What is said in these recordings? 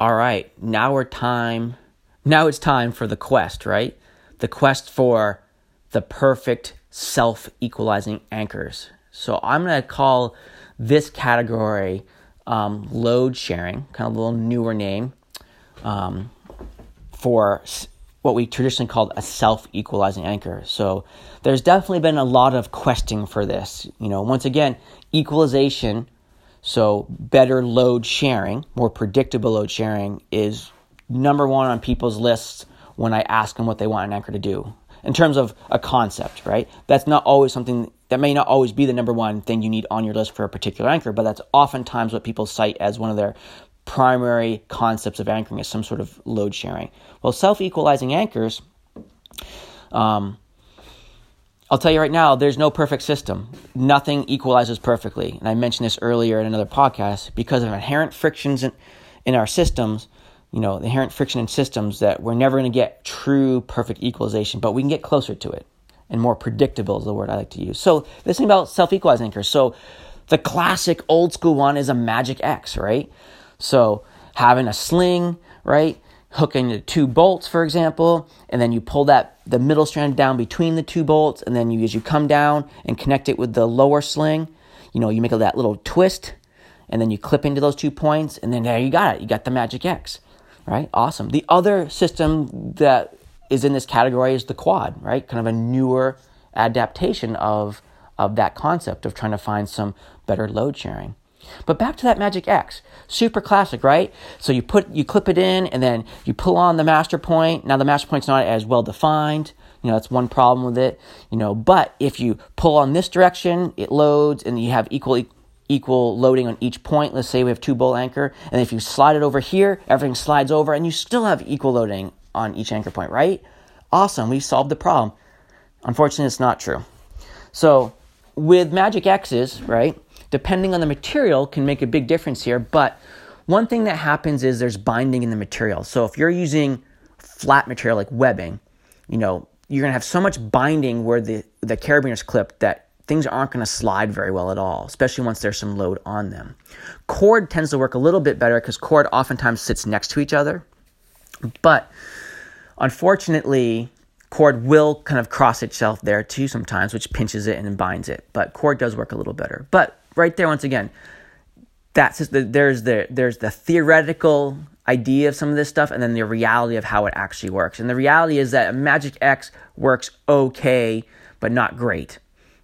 all right, now we're time, now it's time for the quest, right? The quest for the perfect self equalizing anchors. So I'm going to call this category um, load sharing, kind of a little newer name um, for what we traditionally called a self equalizing anchor. So there's definitely been a lot of questing for this. You know, once again, equalization, so better load sharing, more predictable load sharing is number one on people's lists when I ask them what they want an anchor to do in terms of a concept, right? That's not always something that may not always be the number one thing you need on your list for a particular anchor, but that's oftentimes what people cite as one of their primary concepts of anchoring is some sort of load sharing. Well, self equalizing anchors, um, I'll tell you right now, there's no perfect system. Nothing equalizes perfectly. And I mentioned this earlier in another podcast because of inherent frictions in, in our systems you know, the inherent friction in systems that we're never going to get true perfect equalization, but we can get closer to it. And more predictable is the word I like to use. So, this thing about self equalizing anchors. So, the classic old school one is a magic X, right? So, having a sling, right? Hooking the two bolts, for example, and then you pull that the middle strand down between the two bolts, and then you as you come down and connect it with the lower sling, you know, you make that little twist, and then you clip into those two points, and then there you got it. You got the magic X right? Awesome. The other system that is in this category is the quad, right? Kind of a newer adaptation of, of that concept of trying to find some better load sharing. But back to that Magic X, super classic, right? So you put you clip it in, and then you pull on the master point. Now the master point's not as well defined. You know that's one problem with it. You know, but if you pull on this direction, it loads, and you have equal equal loading on each point. Let's say we have two bolt anchor, and if you slide it over here, everything slides over, and you still have equal loading on each anchor point, right? Awesome, we solved the problem. Unfortunately, it's not true. So with Magic X's, right, depending on the material can make a big difference here, but one thing that happens is there's binding in the material. So if you're using flat material like webbing, you know, you're gonna have so much binding where the, the carabiners clipped that things aren't to slide very well at all, especially once there's some load on them. Cord tends to work a little bit better because cord oftentimes sits next to each other. But unfortunately, cord will kind of cross itself there too sometimes, which pinches it and binds it. But cord does work a little better. But right there, once again, that's just the, there's the there's the theoretical idea of some of this stuff and then the reality of how it actually works. And the reality is that Magic X works okay, but not great.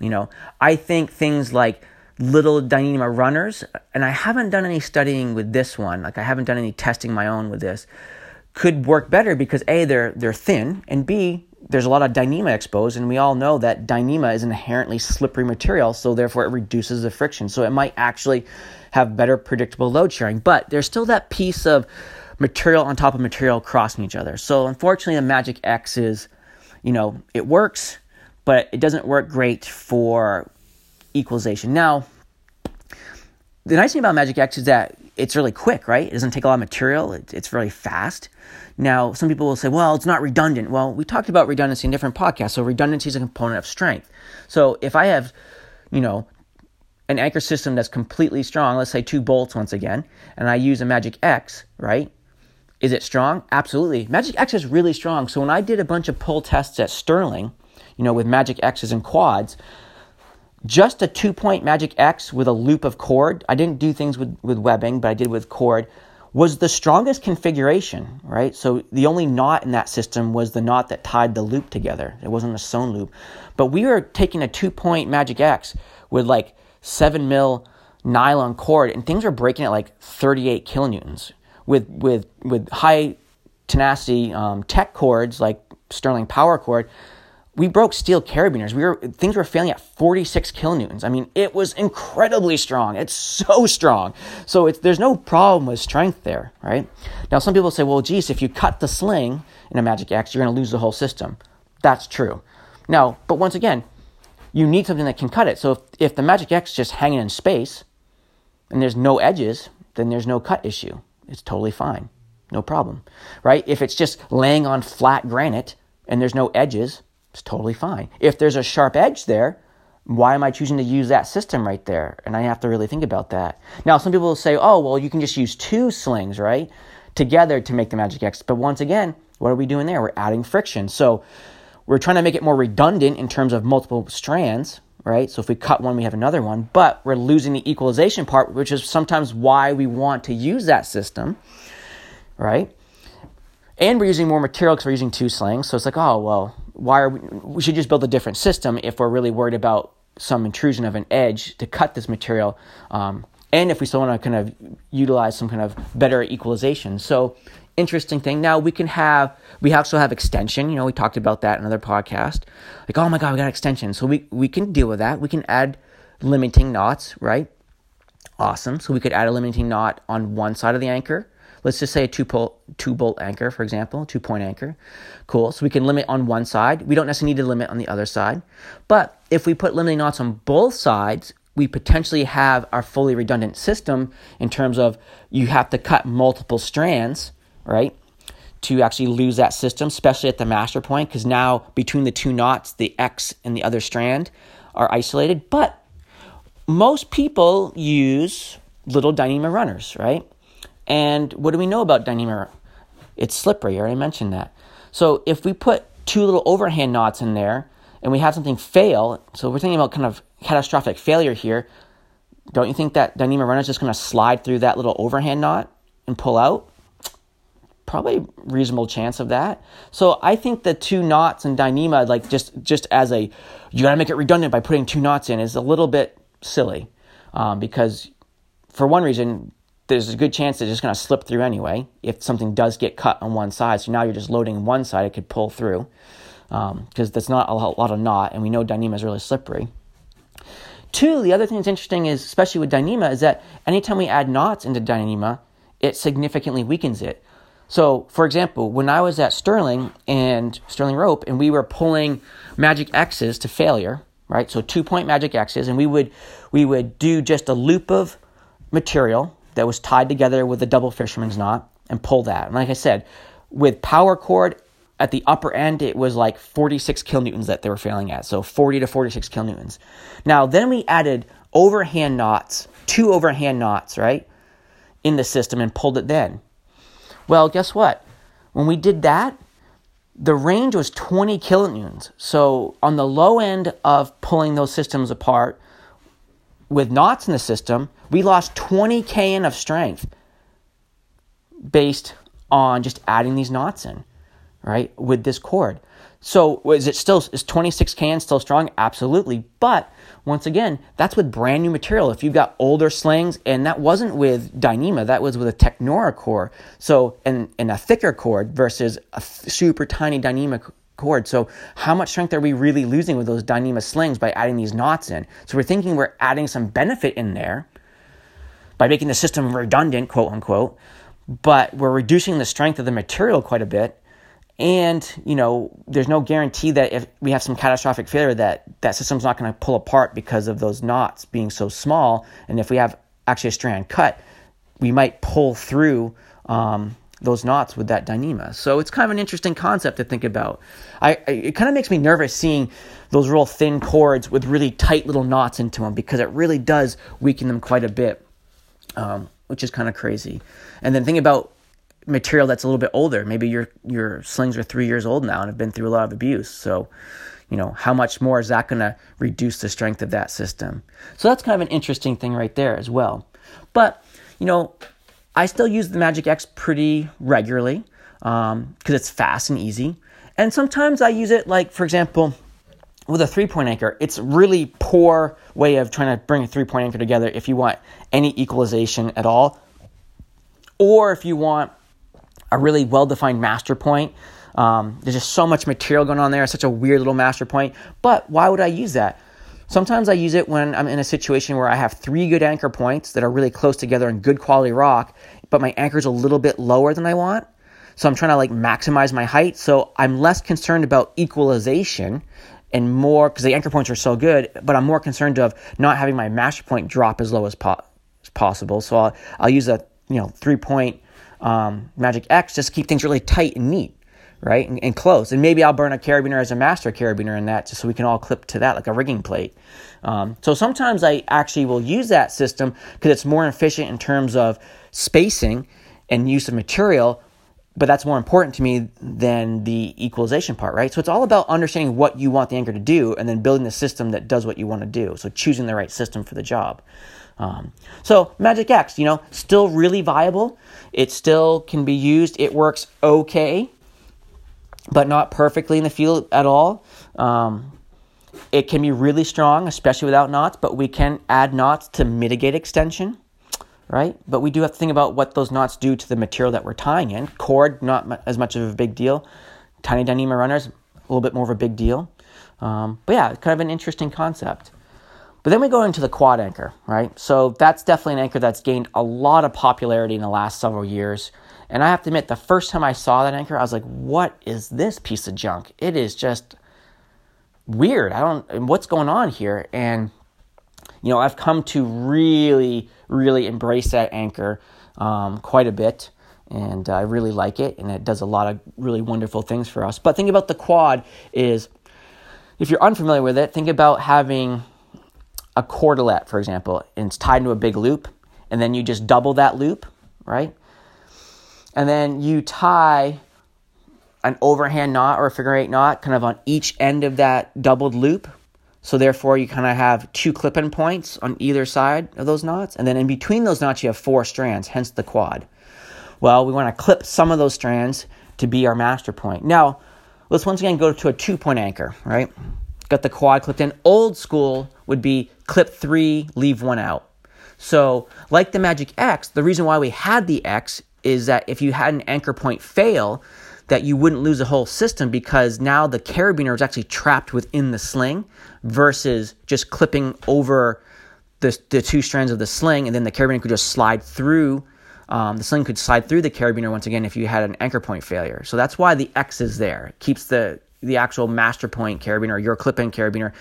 You know, I think things like little Dyneema runners, and I haven't done any studying with this one, like I haven't done any testing my own with this, could work better because A, they're they're thin, and B, there's a lot of Dyneema exposed, and we all know that Dyneema is inherently slippery material, so therefore it reduces the friction. So it might actually have better predictable load sharing. But there's still that piece of material on top of material crossing each other. So unfortunately the Magic X is, you know, it works, but it doesn't work great for equalization. Now, the nice thing about Magic X is that it's really quick, right? It doesn't take a lot of material, it's really fast. Now, some people will say, well, it's not redundant. Well, we talked about redundancy in different podcasts. So, redundancy is a component of strength. So, if I have, you know, an anchor system that's completely strong, let's say two bolts once again, and I use a Magic X, right? Is it strong? Absolutely. Magic X is really strong. So, when I did a bunch of pull tests at Sterling, you know, with Magic X's and quads. Just a two point Magic X with a loop of cord, I didn't do things with, with webbing, but I did with cord, was the strongest configuration, right? So the only knot in that system was the knot that tied the loop together. It wasn't a sewn loop. But we were taking a two point Magic X with like seven mil nylon cord, and things were breaking at like 38 kilonewtons. With, with, with high tenacity um, tech cords like Sterling Power Cord, we broke steel carabiners. We were things were failing at 46 kilonewtons. I mean, it was incredibly strong. It's so strong. So there's no problem with strength there, right? Now, some people say, well, geez, if you cut the sling in a Magic X, you're going to lose the whole system. That's true. Now, but once again, you need something that can cut it. So if, if the Magic X is just hanging in space and there's no edges, then there's no cut issue. It's totally fine. No problem, right? If it's just laying on flat granite and there's no edges, it's totally fine. If there's a sharp edge there, why am I choosing to use that system right there? And I have to really think about that. Now, some people will say, oh, well, you can just use two slings, right? together to make the Magic X. But once again, what are we doing there? We're adding friction. So we're trying to make it more redundant in terms of multiple strands, right? So if we cut one, we have another one, but we're losing the equalization part, which is sometimes why we want to use that system, right? And we're using more material because we're using two slings. So it's like, oh, well, why are we, we should just build a different system if we're really worried about some intrusion of an edge to cut this material. Um, and if we still want to kind of utilize some kind of better equalization. So interesting thing. Now we can have we also have extension. You know, we talked about that in another podcast. Like, oh my god, we got extension. So we we can deal with that. We can add limiting knots, right? Awesome. So we could add a limiting knot on one side of the anchor. Let's just say a two bolt two bolt anchor, for example, two point anchor. Cool. So we can limit on one side. We don't necessarily need to limit on the other side. But if we put limiting knots on both sides, we potentially have our fully redundant system in terms of you have to cut multiple strands right? To actually lose that system, especially at the master point, because now between the two knots, the X and the other strand are isolated. But most people use little Dyneema runners, right? And what do we know about Dyneema? It's slippery, I already mentioned that. So if we put two little overhand knots in there and we have something fail, so we're thinking about kind of catastrophic failure here, don't you think that Dyneema runner is just going to slide through that little overhand knot and pull out? probably reasonable chance of that. So I think the two knots in Dyneema, like just just as a, you got to make it redundant by putting two knots in, is a little bit silly, um, because for one reason, there's a good chance it's just going to slip through anyway if something does get cut on one side. So now you're just loading one side, it could pull through because um, that's not a lot of knot, and we know Dyneema is really slippery. Two, the other thing that's interesting is, especially with Dyneema, is that anytime we add knots into Dyneema, it significantly weakens it. So, for example, when I was at Sterling and Sterling Rope, and we were pulling Magic X's to failure, right? So two point Magic X's, and we would we would do just a loop of material that was tied together with a double fisherman's knot and pull that. And like I said, with power cord at the upper end, it was like 46 kilonewtons that they were failing at. So 40 to 46 kilonewtons. Now, then we added overhand knots, two overhand knots, right, in the system and pulled it then. Well, guess what? When we did that, the range was 20 kilonewtons. So on the low end of pulling those systems apart with knots in the system, we lost 20 kN of strength based on just adding these knots in, right, with this cord. So is it still is 26 kN still strong? Absolutely. But once again, that's with brand new material. If you've got older slings, and that wasn't with Dyneema, that was with a Technora core. So, and, and a thicker cord versus a super tiny Dyneema cord. So, how much strength are we really losing with those Dyneema slings by adding these knots in? So, we're thinking we're adding some benefit in there by making the system redundant, quote unquote, but we're reducing the strength of the material quite a bit and you know there's no guarantee that if we have some catastrophic failure that that system's not going to pull apart because of those knots being so small and if we have actually a strand cut we might pull through um, those knots with that Dyneema so it's kind of an interesting concept to think about I, I it kind of makes me nervous seeing those real thin cords with really tight little knots into them because it really does weaken them quite a bit um, which is kind of crazy and then think about material that's a little bit older. Maybe your your slings are three years old now and have been through a lot of abuse. So, you know, how much more is that going to reduce the strength of that system? So that's kind of an interesting thing right there as well. But you know, I still use the Magic X pretty regularly because um, it's fast and easy. And sometimes I use it like, for example, with a three point anchor, it's really poor way of trying to bring a three point anchor together if you want any equalization at all. Or if you want a really well defined master point. Um, there's just so much material going on there. It's such a weird little master point. But why would I use that? Sometimes I use it when I'm in a situation where I have three good anchor points that are really close together and good quality rock, but my anchor's a little bit lower than I want. So I'm trying to like maximize my height. So I'm less concerned about equalization and more because the anchor points are so good, but I'm more concerned of not having my master point drop as low as, po- as possible. So I'll, I'll use a you know three point um, Magic X just keep things really tight and neat, right, and, and, close. And maybe I'll burn a carabiner as a master carabiner in that, just so we can all clip to that like a rigging plate. Um, so sometimes I actually will use that system because it's more efficient in terms of spacing and use of material, but that's more important to me than the equalization part, right? So it's all about understanding what you want the anchor to do and then building the system that does what you want to do. So choosing the right system for the job. Um, so Magic X, you know, still really viable. It still can be used. It works okay, but not perfectly in the field at all. Um, it can be really strong, especially without knots, but we can add knots to mitigate extension right? But we do have to think about what those knots do to the material that we're tying in. Cord, not as much of a big deal. Tiny Dyneema runners, a little bit more of a big deal. Um, but yeah, kind of an interesting concept. But then we go into the quad anchor, right? So that's definitely an anchor that's gained a lot of popularity in the last several years. And I have to admit, the first time I saw that anchor, I was like, what is this piece of junk? It is just weird. I don't, what's going on here? And you know, I've come to really, really embrace that anchor um, quite a bit. And I really like it, and it does a lot of really wonderful things for us. But think about the quad is, if you're unfamiliar with it, think about having a cordelette, for example, and it's tied into a big loop, and then you just double that loop, right? And then you tie an overhand knot or a figure eight knot kind of on each end of that doubled loop, so therefore, you kind of have two clip-in points on either side of those knots, and then in between those knots, you have four strands, hence the quad. Well, we want to clip some of those strands to be our master point. Now, let's once again go to a two-point anchor, right? Got the quad clipped in. Old school would be clip three, leave one out. So, like the Magic X, the reason why we had the X is that if you had an anchor point fail, that you wouldn't lose a whole system because now the carabiner is actually trapped within the sling versus just clipping over the, the two strands of the sling and then the carabiner could just slide through. Um, the sling could slide through the carabiner once again if you had an anchor point failure. So that's why the X is there. It keeps the the actual master point carabiner, your clip-in carabiner,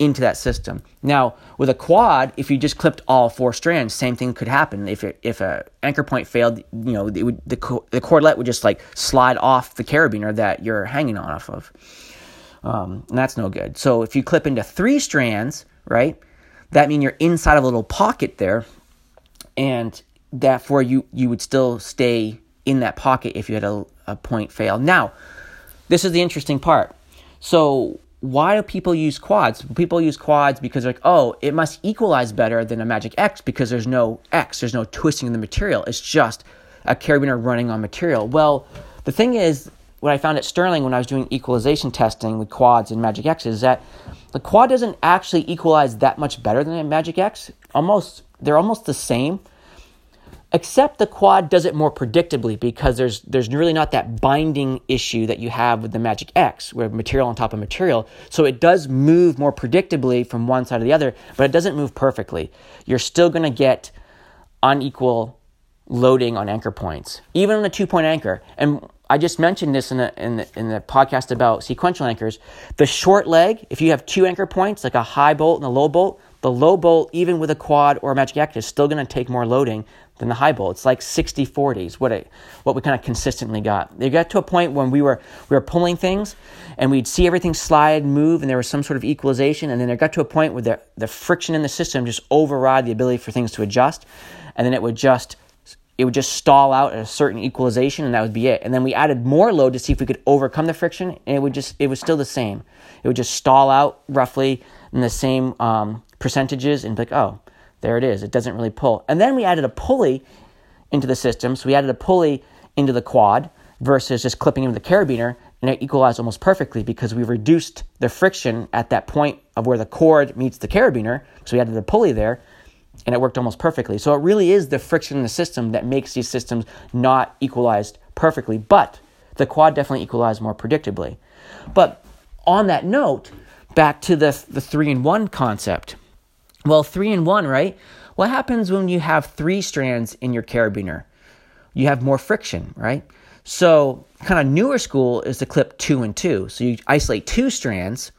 into that system. Now, with a quad, if you just clipped all four strands, same thing could happen. If it, if a anchor point failed, you know, would, the the cordlet would just like slide off the carabiner that you're hanging on off of. Um, and that's no good. So if you clip into three strands, right, that means you're inside of a little pocket there, and therefore you you would still stay in that pocket if you had a, a point fail. Now, this is the interesting part. So why do people use quads? People use quads because they're like, oh, it must equalize better than a Magic X because there's no X, there's no twisting in the material. It's just a carabiner running on material. Well, the thing is, what I found at Sterling when I was doing equalization testing with quads and Magic X is that the quad doesn't actually equalize that much better than a Magic X. Almost, they're almost the same. Except the quad does it more predictably because there's there's really not that binding issue that you have with the Magic X, where material on top of material. So it does move more predictably from one side to the other, but it doesn't move perfectly. You're still going to get unequal loading on anchor points, even on a two point anchor. And I just mentioned this in the, in the in the podcast about sequential anchors. The short leg, if you have two anchor points, like a high bolt and a low bolt, the low bolt, even with a quad or a Magic X, is still going to take more loading than the high bolt. It's like 60 40s, what, it, what we kind of consistently got. It got to a point when we were, we were pulling things and we'd see everything slide, move, and there was some sort of equalization. And then it got to a point where the, the friction in the system just override the ability for things to adjust. And then it would just it would just stall out at a certain equalization and that would be it and then we added more load to see if we could overcome the friction and it would just it was still the same it would just stall out roughly in the same um, percentages and be like, oh, there it is. It doesn't really pull. And then we added a pulley into the system. So we added a pulley into the quad versus just clipping into the carabiner, and it equalized almost perfectly because we reduced the friction at that point of where the cord meets the carabiner. So we added a pulley there, and it worked almost perfectly. So it really is the friction in the system that makes these systems not equalized perfectly, but the quad definitely equalized more predictably. But on that note, back to the, the three in one concept. Well, three in one, right? What happens when you have three strands in your carabiner? You have more friction, right? So, kind of newer school is to clip two and two. So you isolate two strands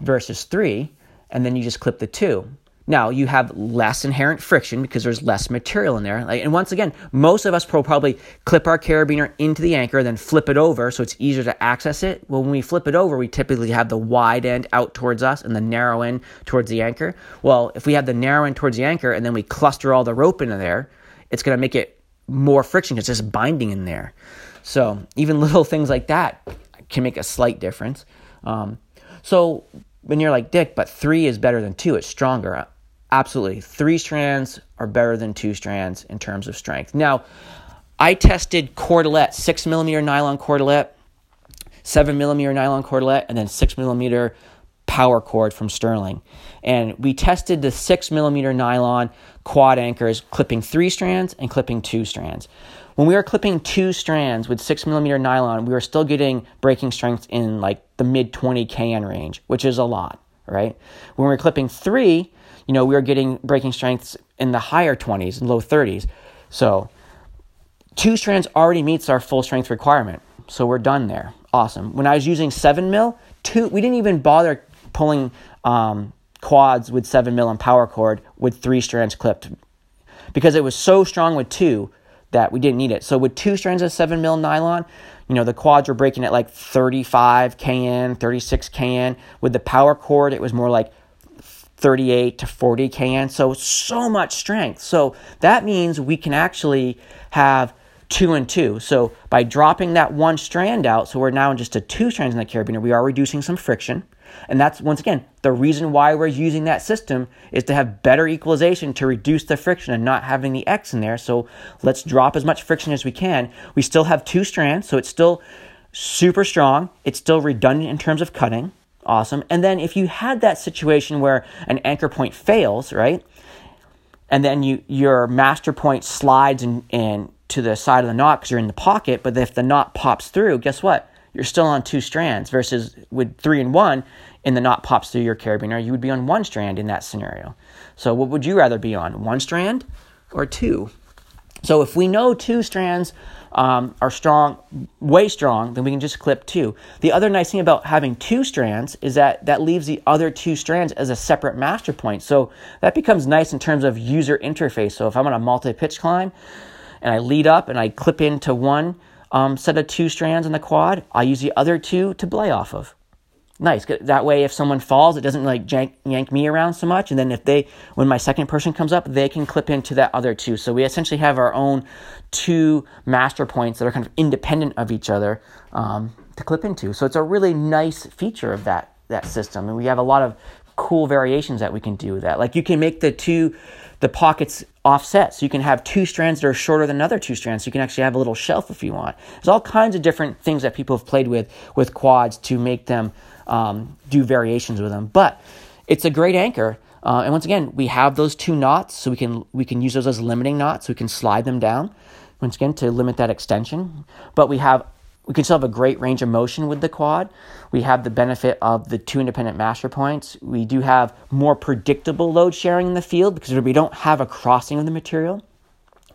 versus three, and then you just clip the two. Now you have less inherent friction because there's less material in there. Like, and once again, most of us will probably clip our carabiner into the anchor, then flip it over so it's easier to access it. Well, when we flip it over, we typically have the wide end out towards us and the narrow end towards the anchor. Well, if we have the narrow end towards the anchor and then we cluster all the rope into there, it's going to make it more friction. It's just binding in there. So even little things like that can make a slight difference. Um, so when you're like, Dick, but three is better than two, it's stronger. Absolutely. Three strands are better than two strands in terms of strength. Now, I tested cordelette, six millimeter nylon cordelette, seven millimeter nylon cordelette, and then six millimeter power cord from Sterling. And we tested the six millimeter nylon quad anchors, clipping three strands and clipping two strands. When we were clipping two strands with six millimeter nylon, we were still getting breaking strength in like the mid 20 kN range, which is a lot, right? When we were clipping three, you know, we were getting breaking strengths in the higher 20s and low 30s. So two strands already meets our full strength requirement. So we're done there. Awesome. When I was using seven mil, two, we didn't even bother pulling um, quads with seven mil and power cord with three strands clipped because it was so strong with two that we didn't need it. So with two strands of seven mil nylon, you know, the quads were breaking at like 35 kN, 36 kN. With the power cord, it was more like 38 to 40 kN. So so much strength. So that means we can actually have two and two. So by dropping that one strand out, so we're now just a two strands in the carabiner, we are reducing some friction. And that's once again the reason why we're using that system is to have better equalization to reduce the friction and not having the X in there. So let's drop as much friction as we can. We still have two strands, so it's still super strong. It's still redundant in terms of cutting. Awesome. And then if you had that situation where an anchor point fails, right? And then you your master point slides and and to the side of the knot because you're in the pocket, but if the knot pops through, guess what? You're still on two strands versus with three and one, and the knot pops through your carabiner, you would be on one strand in that scenario. So, what would you rather be on, one strand or two? So, if we know two strands um, are strong, way strong, then we can just clip two. The other nice thing about having two strands is that that leaves the other two strands as a separate master point. So, that becomes nice in terms of user interface. So, if I'm on a multi pitch climb and I lead up and I clip into one um, set of two strands in the quad, I use the other two to belay off of nice. That way, if someone falls, it doesn't like jank, yank me around so much. And then if they, when my second person comes up, they can clip into that other two. So we essentially have our own two master points that are kind of independent of each other um, to clip into. So it's a really nice feature of that that system, and we have a lot of cool variations that we can do with that. Like you can make the two the pockets offset. So you can have two strands that are shorter than other two strands. So you can actually have a little shelf if you want. There's all kinds of different things that people have played with with quads to make them um, do variations with them. But it's a great anchor. Uh, and once again, we have those two knots, so we can we can use those as limiting knots. We can slide them down once again to limit that extension. But we have we can still have a great range of motion with the quad. We have the benefit of the two independent master points. We do have more predictable load sharing in the field because we don't have a crossing of the material,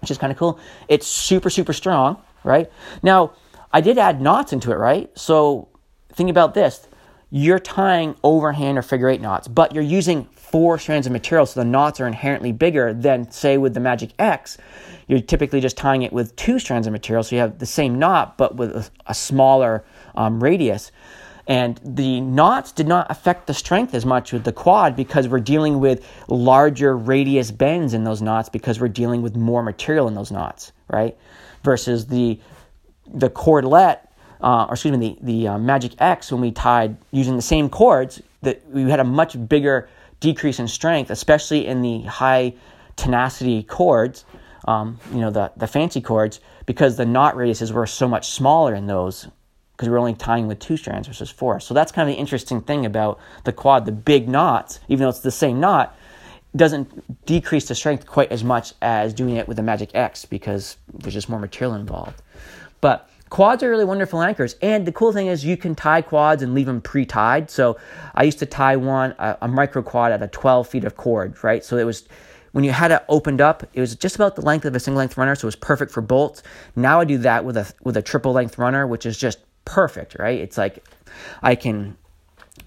which is kind of cool. It's super super strong, right? Now I did add knots into it, right? So think about this you're tying overhand or figure eight knots, but you're using four strands of material, so the knots are inherently bigger than, say, with the Magic X. You're typically just tying it with two strands of material, so you have the same knot, but with a, a smaller um, radius. And the knots did not affect the strength as much with the quad because we're dealing with larger radius bends in those knots because we're dealing with more material in those knots, right? Versus the the cordelette uh, or excuse me, the, the uh, Magic X, when we tied using the same cords, that we had a much bigger decrease in strength, especially in the high tenacity cords, um, you know, the, the fancy cords, because the knot radiuses were so much smaller in those because we were only tying with two strands versus four. So that's kind of the interesting thing about the quad. The big knots, even though it's the same knot, doesn't decrease the strength quite as much as doing it with the Magic X because there's just more material involved. But Quads are really wonderful anchors. And the cool thing is you can tie quads and leave them pre-tied. So I used to tie one, a, a micro quad at a 12 feet of cord, right? So it was, when you had it opened up, it was just about the length of a single length runner. So it was perfect for bolts. Now I do that with a, with a triple length runner, which is just perfect, right? It's like I can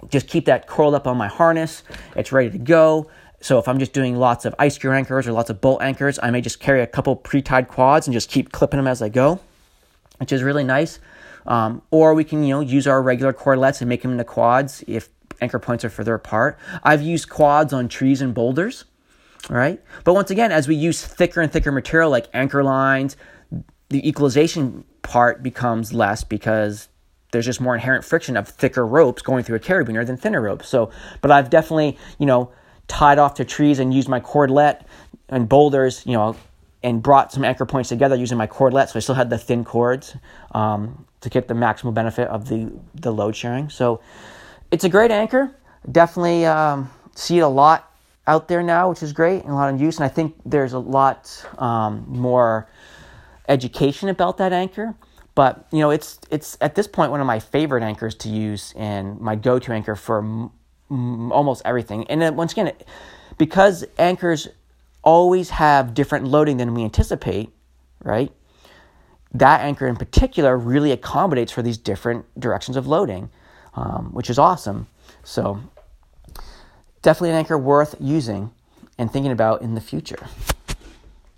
just keep that curled up on my harness. It's ready to go. So if I'm just doing lots of ice screw anchors or lots of bolt anchors, I may just carry a couple pre-tied quads and just keep clipping them as I go which is really nice. Um, or we can, you know, use our regular cordlets and make them into quads if anchor points are further apart. I've used quads on trees and boulders, right? But once again, as we use thicker and thicker material like anchor lines, the equalization part becomes less because there's just more inherent friction of thicker ropes going through a carabiner than thinner ropes. So, but I've definitely, you know, tied off to trees and used my cordlet and boulders, you know, and brought some anchor points together using my cordlet. So I still had the thin cords um, to get the maximal benefit of the, the load sharing. So it's a great anchor. Definitely um, see it a lot out there now, which is great and a lot of use. And I think there's a lot um, more education about that anchor. But you know, it's it's at this point one of my favorite anchors to use and my go-to anchor for m- m- almost everything. And then once again, because anchors always have different loading than we anticipate, right? That anchor in particular really accommodates for these different directions of loading, um, which is awesome. So, definitely an anchor worth using and thinking about in the future.